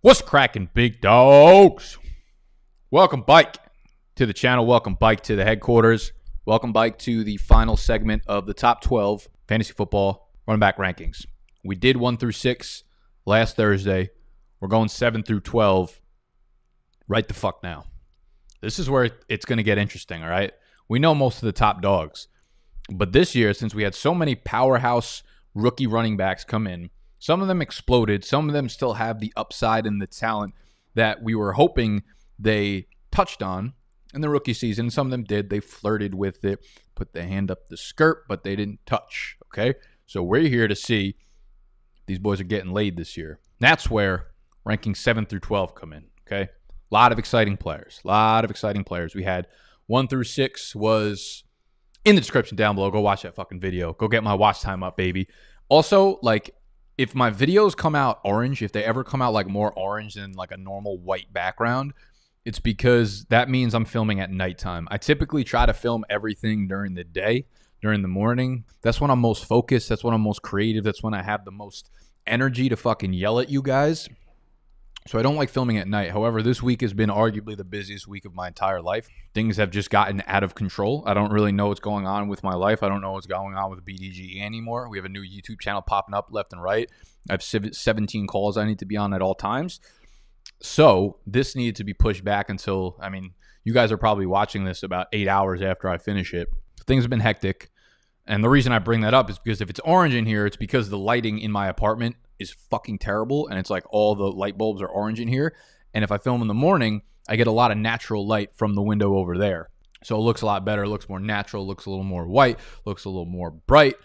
What's cracking, big dogs? Welcome, Bike, to the channel. Welcome, Bike, to the headquarters. Welcome, Bike, to the final segment of the top 12 fantasy football running back rankings. We did one through six last Thursday. We're going seven through 12 right the fuck now. This is where it's going to get interesting, all right? We know most of the top dogs. But this year, since we had so many powerhouse rookie running backs come in, some of them exploded. Some of them still have the upside and the talent that we were hoping they touched on in the rookie season. Some of them did. They flirted with it, put the hand up the skirt, but they didn't touch. Okay. So we're here to see these boys are getting laid this year. That's where ranking 7 through 12 come in. Okay. A lot of exciting players. A lot of exciting players. We had 1 through 6 was in the description down below. Go watch that fucking video. Go get my watch time up, baby. Also, like if my videos come out orange, if they ever come out like more orange than like a normal white background, it's because that means I'm filming at nighttime. I typically try to film everything during the day, during the morning. That's when I'm most focused. That's when I'm most creative. That's when I have the most energy to fucking yell at you guys. So I don't like filming at night. However, this week has been arguably the busiest week of my entire life. Things have just gotten out of control. I don't really know what's going on with my life. I don't know what's going on with BDG anymore. We have a new YouTube channel popping up left and right. I have 17 calls I need to be on at all times. So this needed to be pushed back until, I mean, you guys are probably watching this about eight hours after I finish it. Things have been hectic. And the reason I bring that up is because if it's orange in here, it's because the lighting in my apartment is fucking terrible and it's like all the light bulbs are orange in here. And if I film in the morning, I get a lot of natural light from the window over there. So it looks a lot better, looks more natural, looks a little more white, looks a little more bright,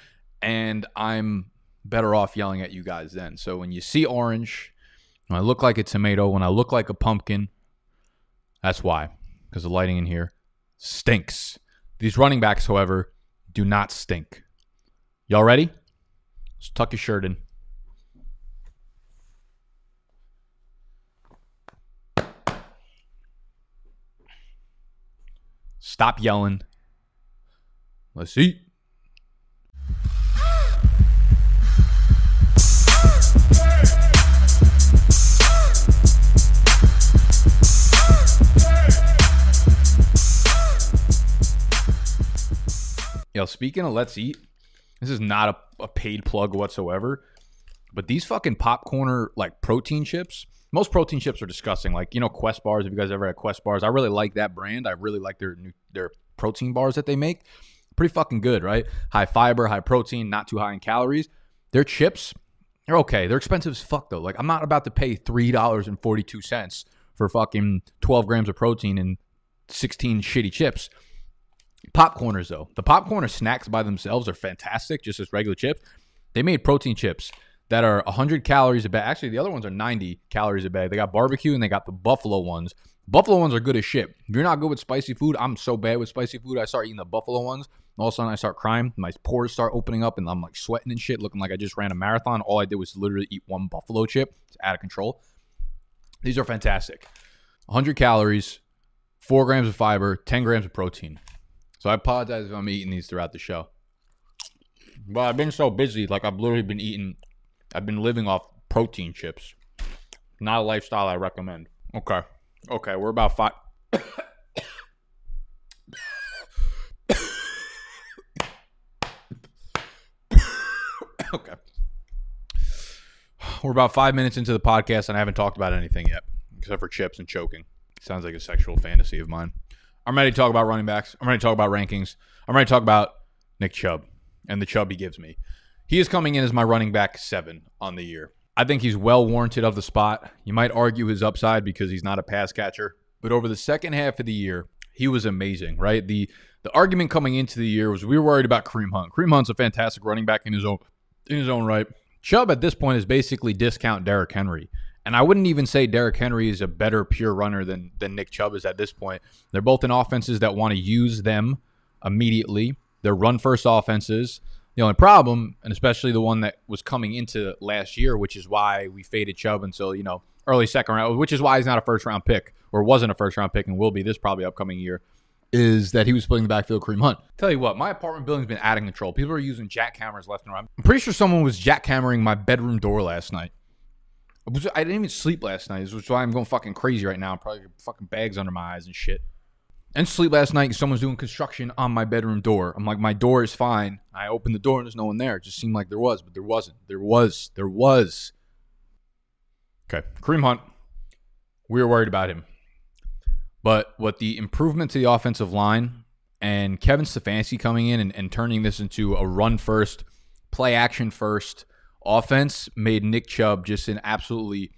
and I'm better off yelling at you guys then. So when you see orange, when I look like a tomato, when I look like a pumpkin, that's why. Because the lighting in here stinks. These running backs, however, do not stink. Y'all ready? Let's tuck your shirt in. Stop yelling. Let's eat. Yo, speaking of let's eat, this is not a, a paid plug whatsoever, but these fucking popcorner like protein chips, most protein chips are disgusting. Like you know, Quest bars. If you guys ever had Quest bars, I really like that brand. I really like their new, their protein bars that they make. Pretty fucking good, right? High fiber, high protein, not too high in calories. Their chips, they're okay. They're expensive as fuck though. Like I'm not about to pay three dollars and forty two cents for fucking twelve grams of protein and sixteen shitty chips. Popcorners though, the popcorner snacks by themselves are fantastic, just as regular chips. They made protein chips that are 100 calories a bag. Actually, the other ones are 90 calories a bag. They got barbecue and they got the buffalo ones. Buffalo ones are good as shit. If you're not good with spicy food, I'm so bad with spicy food. I start eating the buffalo ones. All of a sudden, I start crying. My pores start opening up, and I'm like sweating and shit, looking like I just ran a marathon. All I did was literally eat one buffalo chip. It's out of control. These are fantastic. 100 calories, 4 grams of fiber, 10 grams of protein. So I apologize if I'm eating these throughout the show. But I've been so busy, like I've literally been eating I've been living off protein chips. Not a lifestyle I recommend. Okay. Okay, we're about five. okay. We're about five minutes into the podcast, and I haven't talked about anything yet, except for chips and choking. Sounds like a sexual fantasy of mine. I'm ready to talk about running backs. I'm ready to talk about rankings. I'm ready to talk about Nick Chubb and the Chubb he gives me. He is coming in as my running back seven on the year. I think he's well warranted of the spot. You might argue his upside because he's not a pass catcher, but over the second half of the year, he was amazing, right? The the argument coming into the year was we were worried about Kareem Hunt. Kareem Hunt's a fantastic running back in his own in his own right. Chubb at this point is basically discount Derrick Henry. And I wouldn't even say Derrick Henry is a better pure runner than than Nick Chubb is at this point. They're both in offenses that want to use them immediately. They're run first offenses. The only problem, and especially the one that was coming into last year, which is why we faded Chubb until, you know, early second round, which is why he's not a first round pick or wasn't a first round pick and will be this probably upcoming year, is that he was splitting the backfield Kareem Hunt. Tell you what, my apartment building's been out of control. People are using jackhammers left and right. I'm pretty sure someone was jackhammering my bedroom door last night. I didn't even sleep last night. This is why I'm going fucking crazy right now. I'm probably fucking bags under my eyes and shit. And sleep last night. Someone's doing construction on my bedroom door. I'm like, my door is fine. I opened the door and there's no one there. It just seemed like there was, but there wasn't. There was. There was. Okay, Kareem Hunt. We were worried about him, but what the improvement to the offensive line and Kevin Stefanski coming in and, and turning this into a run first, play action first offense made Nick Chubb just an absolutely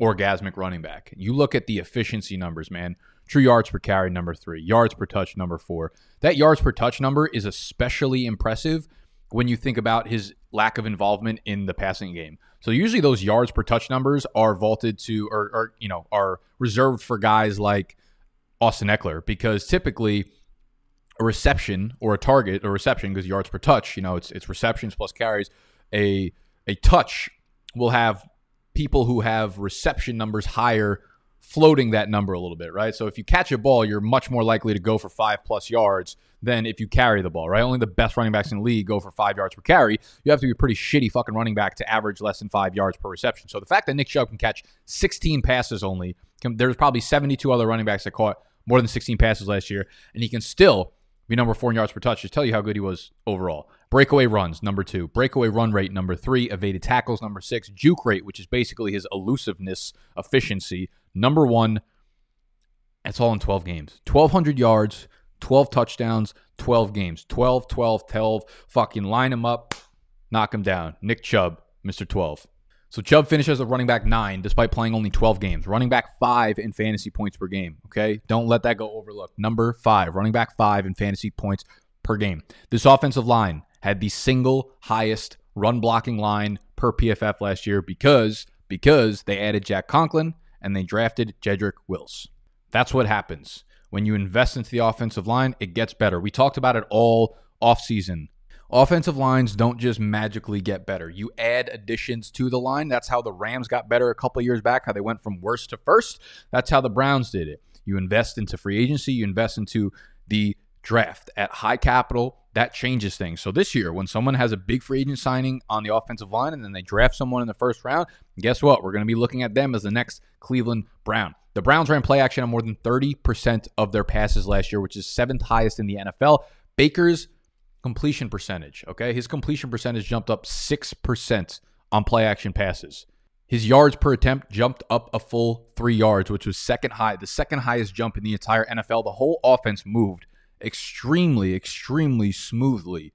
orgasmic running back. You look at the efficiency numbers, man. True yards per carry, number three. Yards per touch, number four. That yards per touch number is especially impressive when you think about his lack of involvement in the passing game. So usually those yards per touch numbers are vaulted to or, or you know are reserved for guys like Austin Ekeler because typically a reception or a target or reception because yards per touch, you know, it's it's receptions plus carries. A a touch will have people who have reception numbers higher floating that number a little bit, right? So if you catch a ball, you're much more likely to go for five plus yards than if you carry the ball, right? Only the best running backs in the league go for five yards per carry. You have to be a pretty shitty fucking running back to average less than five yards per reception. So the fact that Nick Chubb can catch 16 passes only, there's probably 72 other running backs that caught more than 16 passes last year, and he can still be number four in yards per touch. Just tell you how good he was overall. Breakaway runs, number two. Breakaway run rate, number three. Evaded tackles, number six. Juke rate, which is basically his elusiveness, efficiency, number one. it's all in 12 games. 1,200 yards, 12 touchdowns, 12 games. 12, 12, 12. Fucking line him up, knock him down. Nick Chubb, Mr. 12. So Chubb finishes a running back nine despite playing only 12 games. Running back five in fantasy points per game. Okay. Don't let that go overlooked. Number five, running back five in fantasy points per game. This offensive line had the single highest run blocking line per PFF last year because because they added Jack Conklin and they drafted Jedrick Wills. That's what happens. When you invest into the offensive line, it gets better. We talked about it all offseason. Offensive lines don't just magically get better. You add additions to the line. That's how the Rams got better a couple years back, how they went from worst to first. That's how the Browns did it. You invest into free agency, you invest into the draft at high capital. That changes things. So this year, when someone has a big free agent signing on the offensive line and then they draft someone in the first round, guess what? We're going to be looking at them as the next Cleveland Brown. The Browns ran play action on more than 30% of their passes last year, which is seventh highest in the NFL. Baker's completion percentage. Okay. His completion percentage jumped up 6% on play action passes. His yards per attempt jumped up a full three yards, which was second high, the second highest jump in the entire NFL. The whole offense moved extremely, extremely smoothly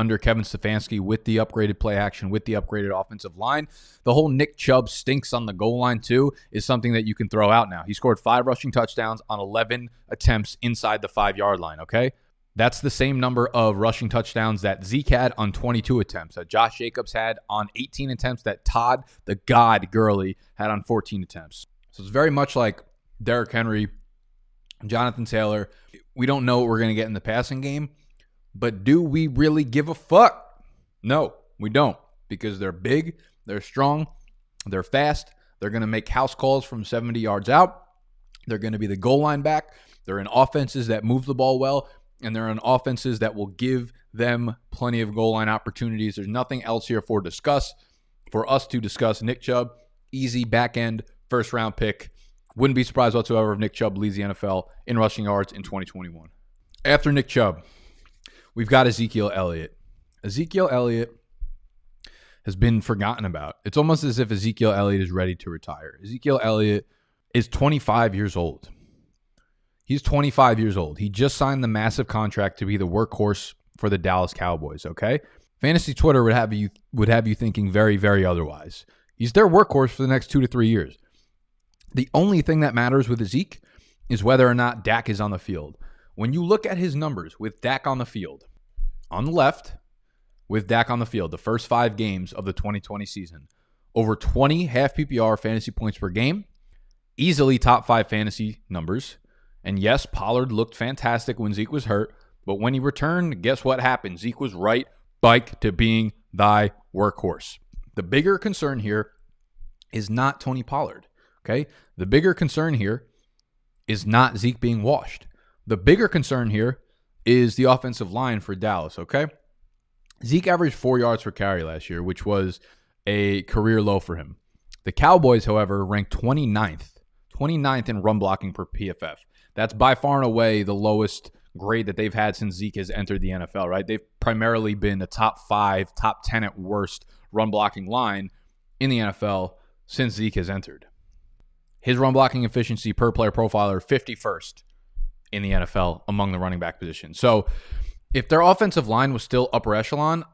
under Kevin Stefanski with the upgraded play action, with the upgraded offensive line. The whole Nick Chubb stinks on the goal line, too, is something that you can throw out now. He scored five rushing touchdowns on 11 attempts inside the five yard line, okay? That's the same number of rushing touchdowns that Zeke had on 22 attempts, that Josh Jacobs had on 18 attempts, that Todd, the God Gurley, had on 14 attempts. So it's very much like Derrick Henry, Jonathan Taylor. We don't know what we're going to get in the passing game, but do we really give a fuck? No, we don't because they're big, they're strong, they're fast, they're going to make house calls from 70 yards out. They're going to be the goal line back. They're in offenses that move the ball well and they're in offenses that will give them plenty of goal line opportunities. There's nothing else here for discuss for us to discuss. Nick Chubb, easy back end first round pick. Wouldn't be surprised whatsoever if Nick Chubb leads the NFL in rushing yards in 2021. After Nick Chubb, we've got Ezekiel Elliott. Ezekiel Elliott has been forgotten about. It's almost as if Ezekiel Elliott is ready to retire. Ezekiel Elliott is 25 years old. He's 25 years old. He just signed the massive contract to be the workhorse for the Dallas Cowboys, okay? Fantasy Twitter would have you would have you thinking very very otherwise. He's their workhorse for the next 2 to 3 years. The only thing that matters with Zeke is whether or not Dak is on the field. When you look at his numbers with Dak on the field, on the left, with Dak on the field, the first five games of the 2020 season, over 20 half PPR fantasy points per game, easily top five fantasy numbers, and yes, Pollard looked fantastic when Zeke was hurt, but when he returned, guess what happened? Zeke was right bike to being thy workhorse. The bigger concern here is not Tony Pollard, okay? The bigger concern here is not Zeke being washed. The bigger concern here is the offensive line for Dallas, okay? Zeke averaged four yards per carry last year, which was a career low for him. The Cowboys, however, ranked 29th, 29th in run blocking per PFF. That's by far and away the lowest grade that they've had since Zeke has entered the NFL, right? They've primarily been a top five, top 10 at worst run blocking line in the NFL since Zeke has entered. His run blocking efficiency per player profiler, 51st in the NFL among the running back position. So if their offensive line was still upper echelon,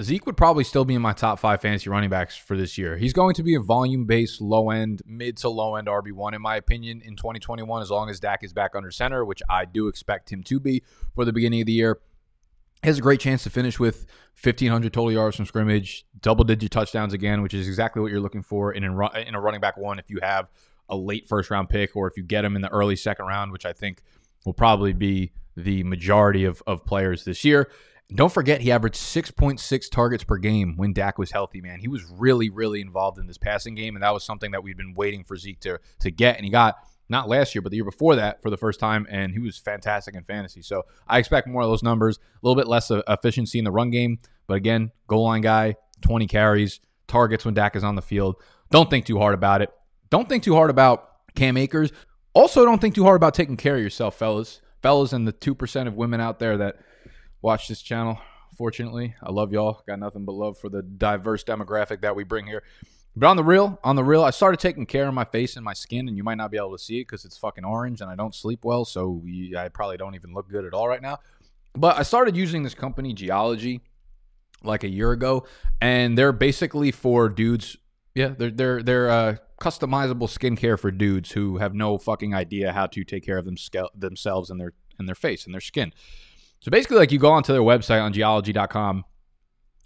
Zeke would probably still be in my top five fantasy running backs for this year. He's going to be a volume based, low end, mid to low end RB1, in my opinion, in 2021, as long as Dak is back under center, which I do expect him to be for the beginning of the year. He has a great chance to finish with 1,500 total yards from scrimmage, double digit touchdowns again, which is exactly what you're looking for in, in a running back one if you have a late first round pick or if you get him in the early second round, which I think will probably be the majority of, of players this year. Don't forget, he averaged 6.6 targets per game when Dak was healthy, man. He was really, really involved in this passing game, and that was something that we'd been waiting for Zeke to, to get. And he got not last year, but the year before that for the first time, and he was fantastic in fantasy. So I expect more of those numbers, a little bit less efficiency in the run game, but again, goal line guy, 20 carries, targets when Dak is on the field. Don't think too hard about it. Don't think too hard about Cam Akers. Also, don't think too hard about taking care of yourself, fellas. Fellas, and the 2% of women out there that watch this channel. Fortunately, I love y'all. Got nothing but love for the diverse demographic that we bring here. But on the real, on the real, I started taking care of my face and my skin, and you might not be able to see it because it's fucking orange, and I don't sleep well, so I probably don't even look good at all right now. But I started using this company, Geologie, like a year ago, and they're basically for dudes. Yeah, they're they're they're uh, customizable skincare for dudes who have no fucking idea how to take care of them, themselves and their and their face and their skin. So basically, like you go onto their website on geologie.com,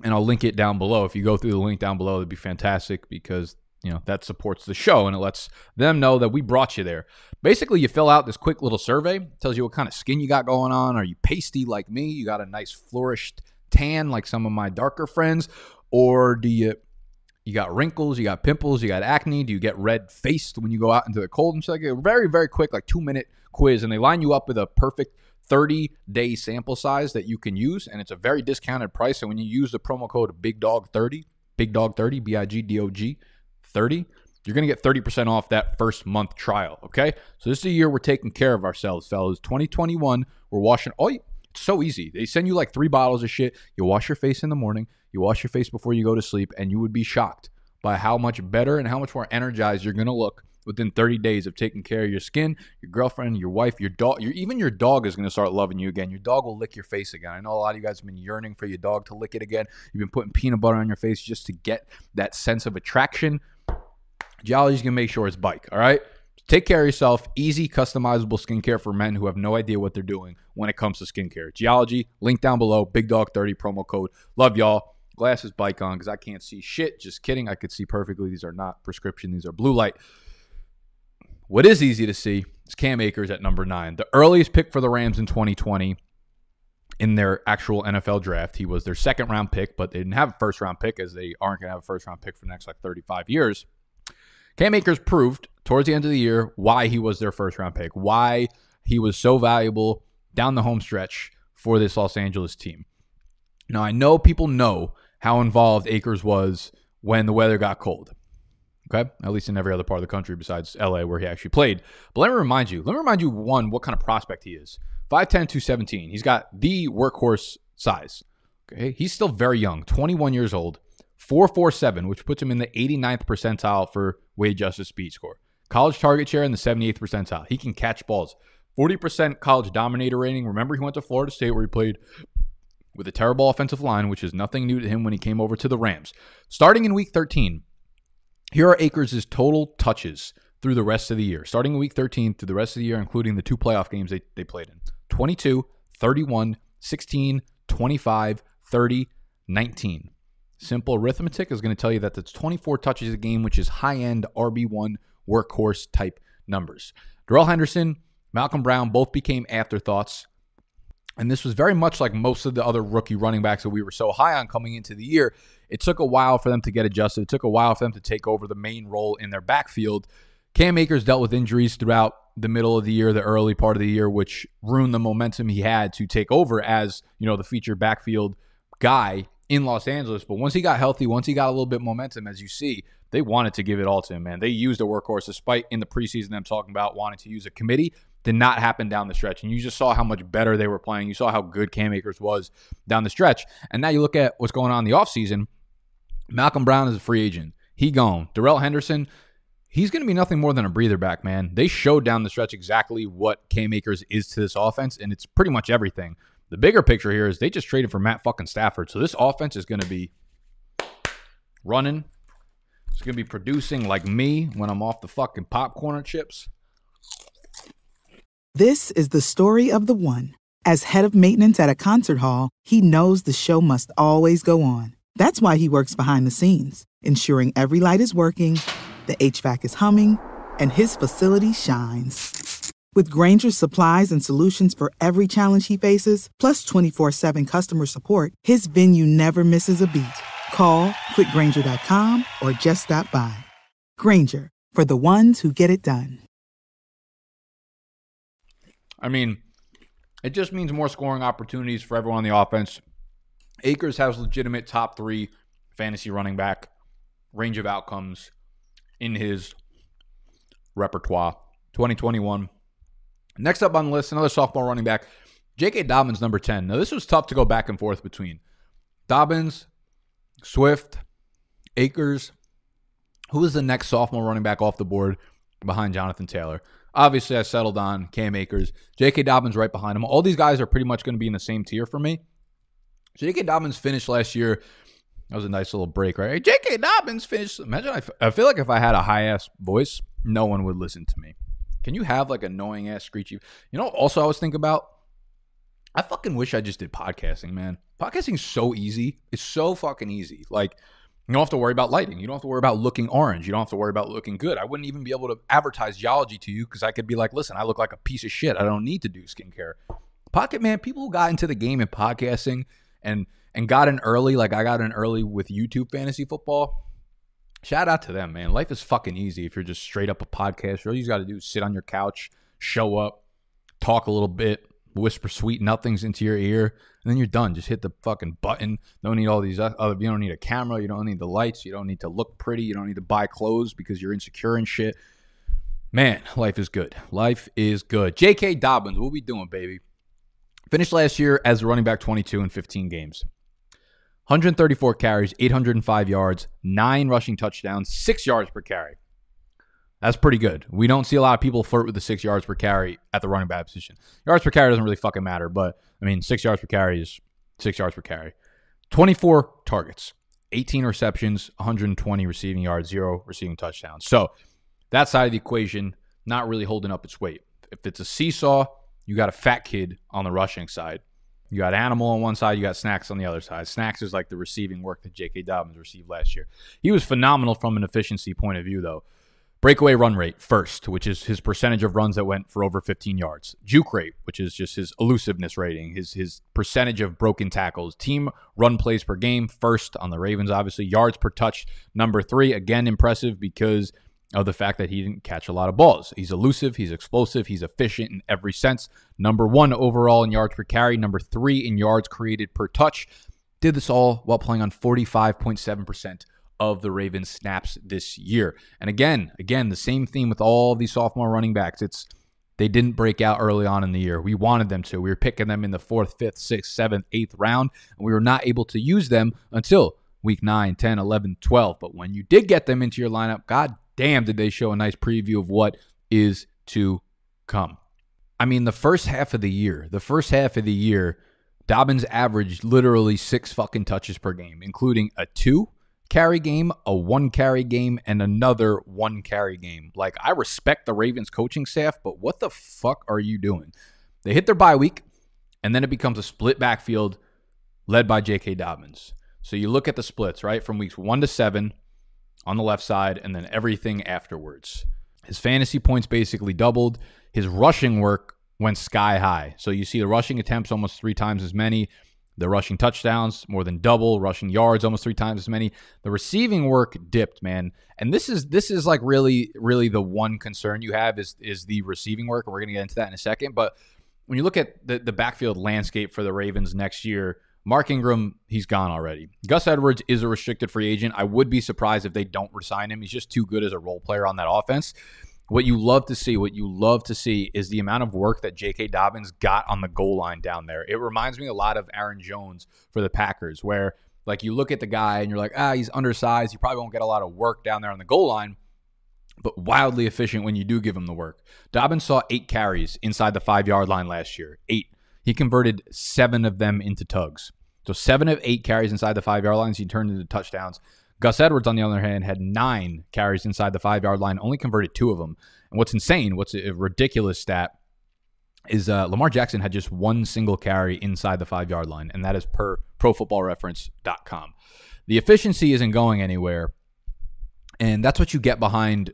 and I'll link it down below. If you go through the link down below, it'd be fantastic because you know that supports the show and it lets them know that we brought you there. Basically, you fill out this quick little survey, tells you what kind of skin you got going on. Are you pasty like me? You got a nice flourished tan like some of my darker friends, or do you you got wrinkles, you got pimples, you got acne? Do you get red faced when you go out into the cold and shit? Like a very, very quick, like two minute quiz, and they line you up with a perfect 30 day sample size that you can use, and it's a very discounted price. And when you use the promo code Big Dog 30, Big Dog 30, B I G D O G 30, you're going to get 30% off that first month trial. Okay. So this is a year we're taking care of ourselves, fellas. 2021, we're washing. Oh, so easy. They send you like three bottles of shit. You wash your face in the morning, you wash your face before you go to sleep, and you would be shocked by how much better and how much more energized you're going to look within 30 days of taking care of your skin, your girlfriend, your wife, your dog, your, even your dog is going to start loving you again. Your dog will lick your face again. I know a lot of you guys have been yearning for your dog to lick it again. You've been putting peanut butter on your face just to get that sense of attraction. Geologie's going to make sure it's bike, all right? Take care of yourself. Easy, customizable skincare for men who have no idea what they're doing when it comes to skincare. Geologie, link down below. Big Dog 30 promo code. Love y'all. Glasses bike on because I can't see shit. Just kidding. I could see perfectly. These are not prescription. These are blue light. What is easy to see is Cam Akers at number nine, the earliest pick for the Rams in 2020 in their actual NFL draft. He was their second round pick, but they didn't have a first round pick as they aren't going to have a first round pick for the next like 35 years. Cam Akers proved towards the end of the year why he was their first round pick, why he was so valuable down the home stretch for this Los Angeles team. Now, I know people know how involved Akers was when the weather got cold. Okay, at least in every other part of the country besides LA where he actually played. But let me remind you, let me remind you one what kind of prospect he is. 5'10, 217. He's got the workhorse size. Okay, he's still very young, 21 years old, 447, which puts him in the 89th percentile for weight adjusted speed score. College target share in the 78th percentile. He can catch balls. 40% college dominator rating. Remember, he went to Florida State where he played with a terrible offensive line, which is nothing new to him when he came over to the Rams. Starting in week 13, here are Akers' total touches through the rest of the year, starting in week 13 through the rest of the year, including the two playoff games they, they played in 22, 31, 16, 25, 30, 19. Simple arithmetic is going to tell you that that's 24 touches a game, which is high end RB1 workhorse type numbers. Darrell Henderson, Malcolm Brown both became afterthoughts. And this was very much like most of the other rookie running backs that we were so high on coming into the year. It took a while for them to get adjusted. It took a while for them to take over the main role in their backfield. Cam Akers dealt with injuries throughout the middle of the year, the early part of the year, which ruined the momentum he had to take over as, you know, the featured backfield guy in Los Angeles. But once he got healthy, once he got a little bit momentum, as you see, they wanted to give it all to him, man. They used a workhorse despite in the preseason them talking about wanting to use a committee. Did not happen down the stretch. And you just saw how much better they were playing. You saw how good Cam Akers was down the stretch. And now you look at what's going on in the offseason. Malcolm Brown is a free agent. He gone. Darrell Henderson, he's going to be nothing more than a breather back, man. They showed down the stretch exactly what Cam Akers is to this offense, and it's pretty much everything. The bigger picture here is they just traded for Matt fucking Stafford. So this offense is going to be running. It's going to be producing like me when I'm off the fucking popcorn chips. This is the story of the one. As head of maintenance at a concert hall, he knows the show must always go on. That's why he works behind the scenes, ensuring every light is working, the HVAC is humming, and his facility shines. With Grainger's supplies and solutions for every challenge he faces, plus 24 7 customer support, his venue never misses a beat. Call quickgrainger.com or just stop by. Grainger, for the ones who get it done. I mean, it just means more scoring opportunities for everyone on the offense. Akers has legitimate top three fantasy running back range of outcomes in his repertoire. 2021. Next up on the list, another sophomore running back, J.K. Dobbins, number 10. Now, this was tough to go back and forth between Dobbins, Swift, Akers. Who is the next sophomore running back off the board behind Jonathan Taylor? Obviously, I settled on Cam Akers. J.K. Dobbins right behind him. All these guys are pretty much going to be in the same tier for me. J.K. Dobbins finished last year. That was a nice little break, right? Hey, J.K. Dobbins finished. Imagine, I, f- I feel like if I had a high ass voice, no one would listen to me. Can you have like annoying ass screechy? You know, also I was thinking about. I fucking wish I just did podcasting, man. Podcasting's so easy. It's so fucking easy. Like you don't have to worry about lighting. You don't have to worry about looking orange. You don't have to worry about looking good. I wouldn't even be able to advertise Geologie to you because I could be like, listen, I look like a piece of shit. I don't need to do skincare. Pocket man, people who got into the game in podcasting and and got in early, like I got in early with YouTube fantasy football. Shout out to them, man. Life is fucking easy if you're just straight up a podcast. All you got to do is sit on your couch, show up, talk a little bit, whisper sweet nothings into your ear, and then you're done. Just hit the fucking button. Don't need all these other. You don't need a camera. You don't need the lights. You don't need to look pretty. You don't need to buy clothes because you're insecure and shit. Man, life is good. Life is good. J.K. Dobbins, what we doing, baby? Finished last year as a running back 22 in 15 games. 134 carries, 805 yards, nine rushing touchdowns, six yards per carry. That's pretty good. We don't see a lot of people flirt with the six yards per carry at the running back position. Yards per carry doesn't really fucking matter, but I mean, six yards per carry is six yards per carry. 24 targets, 18 receptions, 120 receiving yards, zero receiving touchdowns. So that side of the equation, not really holding up its weight. If it's a seesaw, you got a fat kid on the rushing side. You got Animal on one side, you got Snacks on the other side. Snacks is like the receiving work that J.K. Dobbins received last year. He was phenomenal from an efficiency point of view, though. Breakaway run rate first, which is his percentage of runs that went for over 15 yards. Juke rate, which is just his elusiveness rating, his his percentage of broken tackles. Team run plays per game first on the Ravens, obviously. Yards per touch, number three. Again, impressive because of the fact that he didn't catch a lot of balls. He's elusive, he's explosive, he's efficient in every sense. Number one overall in yards per carry, number three in yards created per touch. Did this all while playing on 45.7% of the Ravens snaps this year. And again, again, the same theme with all these sophomore running backs. It's they didn't break out early on in the year. We wanted them to. We were picking them in the fourth, fifth, sixth, seventh, eighth round, and we were not able to use them until week 9, 10, 11, 12. But when you did get them into your lineup, God damn, did they show a nice preview of what is to come. I mean, the first half of the year, the first half of the year, Dobbins averaged literally six fucking touches per game, including a two carry game, a one carry game, and another one carry game. Like, I respect the Ravens coaching staff, but what the fuck are you doing? They hit their bye week, and then it becomes a split backfield led by J.K. Dobbins. So you look at the splits, right? From weeks one to seven, on the left side, and then everything afterwards. His fantasy points basically doubled. His rushing work went sky high. So you see the rushing attempts almost three times as many. The rushing touchdowns more than double, rushing yards almost three times as many. The receiving work dipped, man. And this is this is like really really the one concern you have is is the receiving work. And we're gonna get into that in a second. But when you look at the, the backfield landscape for the Ravens next year, Mark Ingram, he's gone already. Gus Edwards is a restricted free agent. I would be surprised if they don't resign him. He's just too good as a role player on that offense. What you love to see, what you love to see is the amount of work that J.K. Dobbins got on the goal line down there. It reminds me a lot of Aaron Jones for the Packers, where like you look at the guy and you're like, ah, he's undersized. He probably won't get a lot of work down there on the goal line, but wildly efficient when you do give him the work. Dobbins saw eight carries inside the five yard line last year. Eight. He converted seven of them into tugs. So seven of eight carries inside the five yard lines he turned into touchdowns. Gus Edwards, on the other hand, had nine carries inside the five yard line, only converted two of them. And what's insane, what's a ridiculous stat, is uh, Lamar Jackson had just one single carry inside the five yard line, and that is per profootballreference.com. The efficiency isn't going anywhere, and that's what you get behind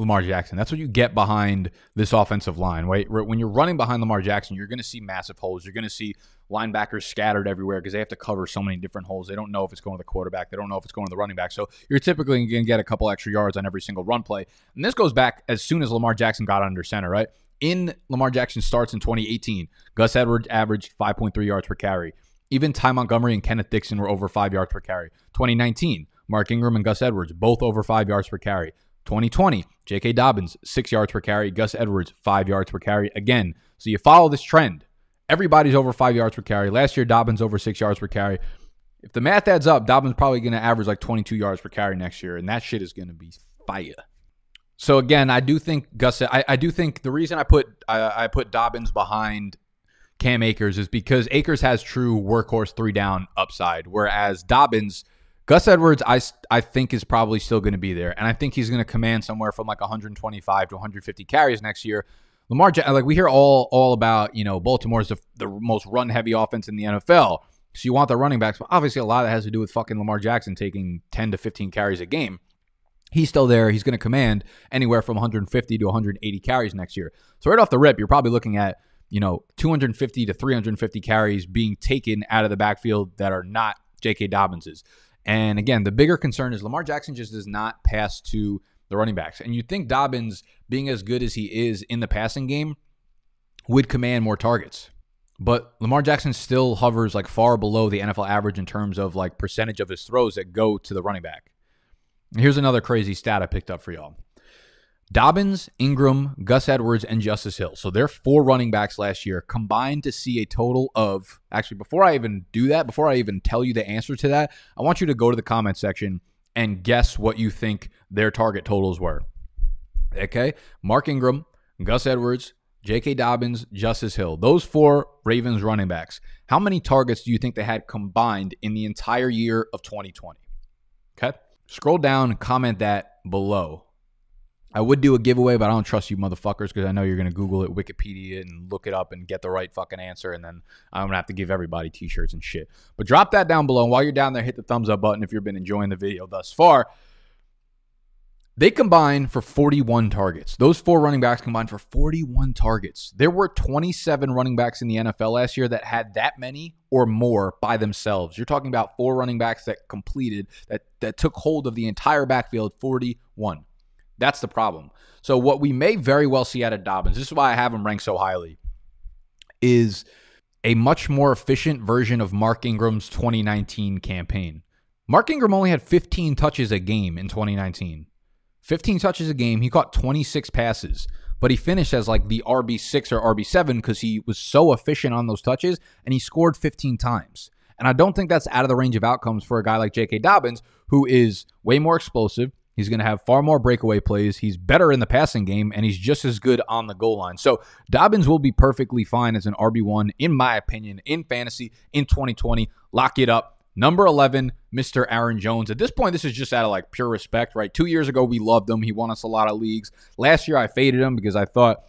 Lamar Jackson. That's what you get behind this offensive line, right? When you're running behind Lamar Jackson, you're going to see massive holes. You're going to see linebackers scattered everywhere because they have to cover so many different holes. They don't know if it's going to the quarterback. They don't know if it's going to the running back. So you're typically going to get a couple extra yards on every single run play. And this goes back as soon as Lamar Jackson got under center, right? In Lamar Jackson starts in 2018, Gus Edwards averaged 5.3 yards per carry. Even Ty Montgomery and Kenneth Dixon were over five yards per carry. 2019, Mark Ingram and Gus Edwards both over five yards per carry. 2020, J.K. Dobbins, six yards per carry. Gus Edwards, five yards per carry. Again, so you follow this trend. Everybody's over five yards per carry. Last year, Dobbins over six yards per carry. If the math adds up, Dobbins probably going to average like 22 yards per carry next year, and that shit is going to be fire. So again, I do think Gus. I, I do think the reason I put I, I put Dobbins behind Cam Akers is because Akers has true workhorse three down upside, whereas Dobbins Gus Edwards, I, I think is probably still going to be there, and I think he's going to command somewhere from like 125 to 150 carries next year. Lamar, like we hear all all about, you know, Baltimore's the, the most run heavy offense in the NFL. So you want the running backs, but obviously a lot of that has to do with fucking Lamar Jackson taking 10 to 15 carries a game. He's still there. He's going to command anywhere from 150 to 180 carries next year. So right off the rip, you're probably looking at you know 250 to 350 carries being taken out of the backfield that are not J.K. Dobbins's. And again, the bigger concern is Lamar Jackson just does not pass to the running backs. And you think Dobbins, being as good as he is in the passing game, would command more targets. But Lamar Jackson still hovers like far below the NFL average in terms of like percentage of his throws that go to the running back. Here's another crazy stat I picked up for y'all. Dobbins, Ingram, Gus Edwards, and Justice Hill. So they're four running backs last year combined to see a total of. Actually, before I even do that, before I even tell you the answer to that, I want you to go to the comment section and guess what you think their target totals were. Okay. Mark Ingram, Gus Edwards, J.K. Dobbins, Justice Hill. Those four Ravens running backs. How many targets do you think they had combined in the entire year of 2020? Okay. Scroll down and comment that below. I would do a giveaway, but I don't trust you motherfuckers because I know you're going to Google it, Wikipedia, and look it up and get the right fucking answer. And then I'm going to have to give everybody t shirts and shit. But drop that down below. And while you're down there, hit the thumbs up button if you've been enjoying the video thus far. They combine for 41 targets. Those four running backs combined for 41 targets. There were 27 running backs in the NFL last year that had that many or more by themselves. You're talking about four running backs that completed, that, that took hold of the entire backfield, 41. That's the problem. So what we may very well see out of Dobbins, this is why I have him ranked so highly, is a much more efficient version of Mark Ingram's 2019 campaign. Mark Ingram only had 15 touches a game in 2019. 15 touches a game. He caught 26 passes, but he finished as like the RB6 or RB7 because he was so efficient on those touches and he scored 15 times. And I don't think that's out of the range of outcomes for a guy like J.K. Dobbins, who is way more explosive. He's going to have far more breakaway plays. He's better in the passing game, and he's just as good on the goal line. So Dobbins will be perfectly fine as an RB1, in my opinion, in fantasy in 2020. Lock it up. Number 11, Mr. Aaron Jones. At this point, this is just out of like pure respect, right? Two years ago, we loved him. He won us a lot of leagues. Last year, I faded him because I thought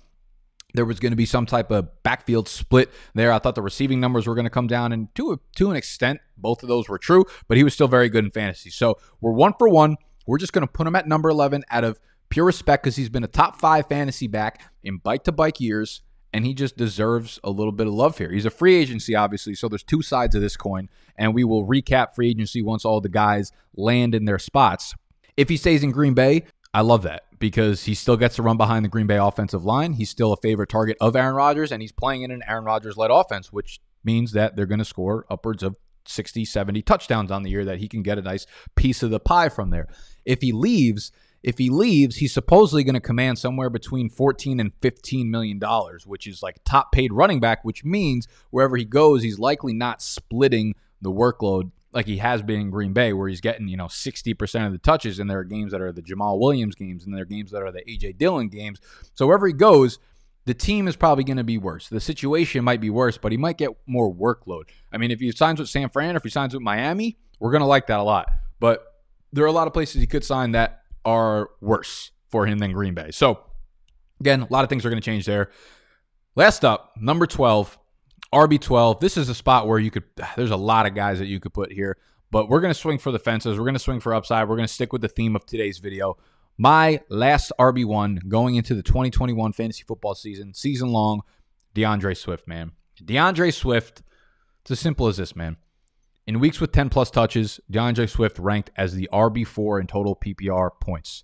there was going to be some type of backfield split there. I thought the receiving numbers were going to come down, and to a, to an extent, both of those were true. But he was still very good in fantasy. So we're one for one. We're just going to put him at number 11 out of pure respect because he's been a top five fantasy back in bike to bike years, and he just deserves a little bit of love here. He's a free agency, obviously, so there's two sides of this coin, and we will recap free agency once all the guys land in their spots. If he stays in Green Bay, I love that because he still gets to run behind the Green Bay offensive line. He's still a favorite target of Aaron Rodgers, and he's playing in an Aaron Rodgers led offense, which means that they're going to score upwards of 60, 70 touchdowns on the year that he can get a nice piece of the pie from there. If he leaves, if he leaves, he's supposedly going to command somewhere between 14 and 15 million dollars, which is like top paid running back, which means wherever he goes, he's likely not splitting the workload like he has been in Green Bay, where he's getting, you know, 60% of the touches, and there are games that are the Jamaal Williams games, and there are games that are the AJ Dillon games. So wherever he goes, the team is probably going to be worse. The situation might be worse, but he might get more workload. I mean, if he signs with San Fran, if he signs with Miami, we're going to like that a lot. But there are a lot of places he could sign that are worse for him than Green Bay. So, again, a lot of things are going to change there. Last up, number 12, RB12. This is a spot where you could, there's a lot of guys that you could put here, but we're going to swing for the fences. We're going to swing for upside. We're going to stick with the theme of today's video. My last RB1 going into the 2021 fantasy football season, season long, D'Andre Swift, man. D'Andre Swift, it's as simple as this, man. In weeks with 10 plus touches, D'Andre Swift ranked as the RB4 in total PPR points.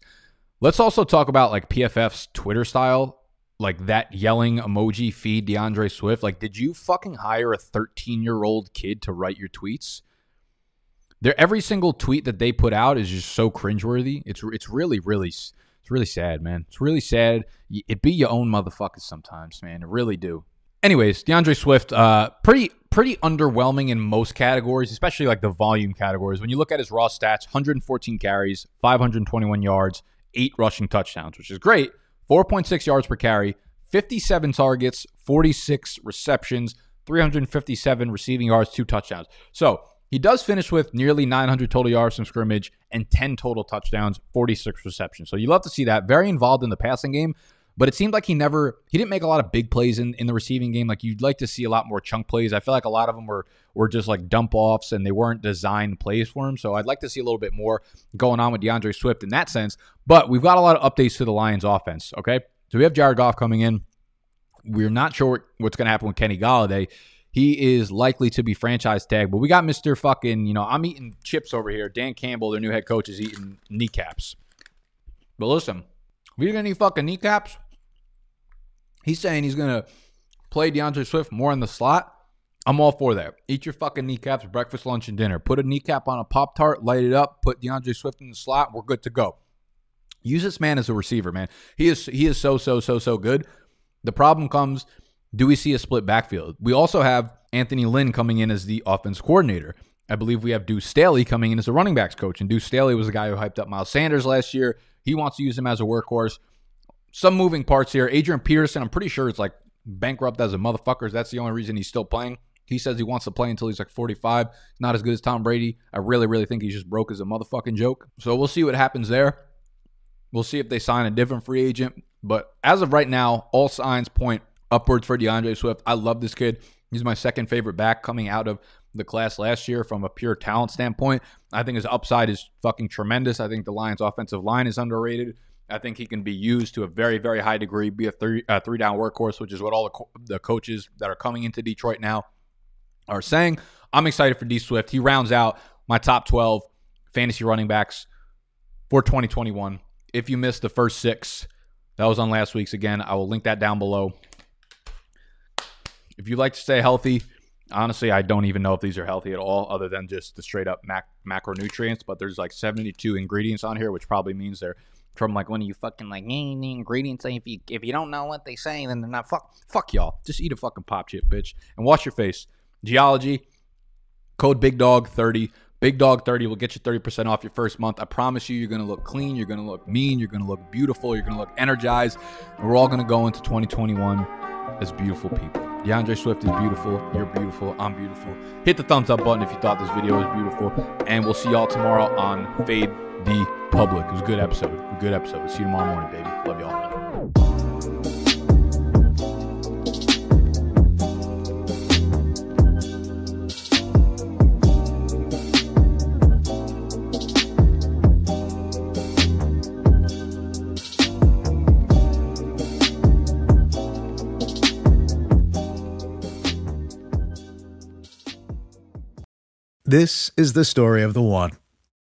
Let's also talk about like PFF's Twitter style, like that yelling emoji feed D'Andre Swift. Like, did you fucking hire a 13 year old kid to write your tweets? There, every single tweet that they put out is just so cringeworthy. It's it's really really it's really sad, man. It's really sad. It be your own motherfuckers sometimes, man. It really do. Anyways, D'Andre Swift, uh, pretty pretty underwhelming in most categories, especially like the volume categories. When you look at his raw stats, 114 carries, 521 yards, eight rushing touchdowns, which is great. 4.6 yards per carry, 57 targets, 46 receptions, 357 receiving yards, two touchdowns. So he does finish with nearly 900 total yards from scrimmage and 10 total touchdowns, 46 receptions. So you love to see that. Very involved in the passing game, but it seemed like he never he didn't make a lot of big plays in, in the receiving game. Like you'd like to see a lot more chunk plays. I feel like a lot of them were were just like dump offs and they weren't designed plays for him. So I'd like to see a little bit more going on with D'Andre Swift in that sense. But we've got a lot of updates to the Lions offense. Okay. So we have Jared Goff coming in. We're not sure what's going to happen with Kenny Golladay. He is likely to be franchise tagged, but we got Mr. fucking, you know, I'm eating chips over here. Dan Campbell, their new head coach, is eating kneecaps. But listen, we gonna need fucking kneecaps. He's saying he's gonna play D'Andre Swift more in the slot. I'm all for that. Eat your fucking kneecaps, breakfast, lunch, and dinner. Put a kneecap on a Pop Tart, light it up, put D'Andre Swift in the slot. We're good to go. Use this man as a receiver, man. He is he is so so so so good. The problem comes: do we see a split backfield? We also have Anthony Lynn coming in as the offense coordinator. I believe we have Deuce Staley coming in as a running backs coach, and Deuce Staley was the guy who hyped up Miles Sanders last year. He wants to use him as a workhorse. Some moving parts here. Adrian Peterson, I'm pretty sure it's like bankrupt as a motherfucker. That's the only reason he's still playing. He says he wants to play until he's like 45. Not as good as Tom Brady. I really, really think he's just broke as a motherfucking joke. So we'll see what happens there. We'll see if they sign a different free agent. But as of right now, all signs point upwards for D'Andre Swift. I love this kid. He's my second favorite back coming out of the class last year from a pure talent standpoint. I think his upside is fucking tremendous. I think the Lions' offensive line is underrated. I think he can be used to a very, very high degree, be a three, a three down workhorse, which is what all the, co- the coaches that are coming into Detroit now are saying. I'm excited for D Swift. He rounds out my top 12 fantasy running backs for 2021. If you missed the first six, that was on last week's again. I will link that down below. If you like to stay healthy, honestly, I don't even know if these are healthy at all, other than just the straight up mac- macronutrients. But there's like 72 ingredients on here, which probably means they're from like one of you fucking like ingredients. If you if you don't know what they say, then they're not fuck fuck y'all. Just eat a fucking pop chip, bitch, and wash your face. Geologie code Big Dog thirty. Big Dog 30 will get you 30% off your first month. I promise you, you're going to look clean, you're going to look mean, you're going to look beautiful, you're going to look energized, we're all going to go into 2021 as beautiful people. D'Andre Swift is beautiful. You're beautiful. I'm beautiful. Hit the thumbs up button if you thought this video was beautiful. And we'll see y'all tomorrow on Fade the Public. It was a good episode. A good episode. See you tomorrow morning, baby. Love y'all. This is the story of the one.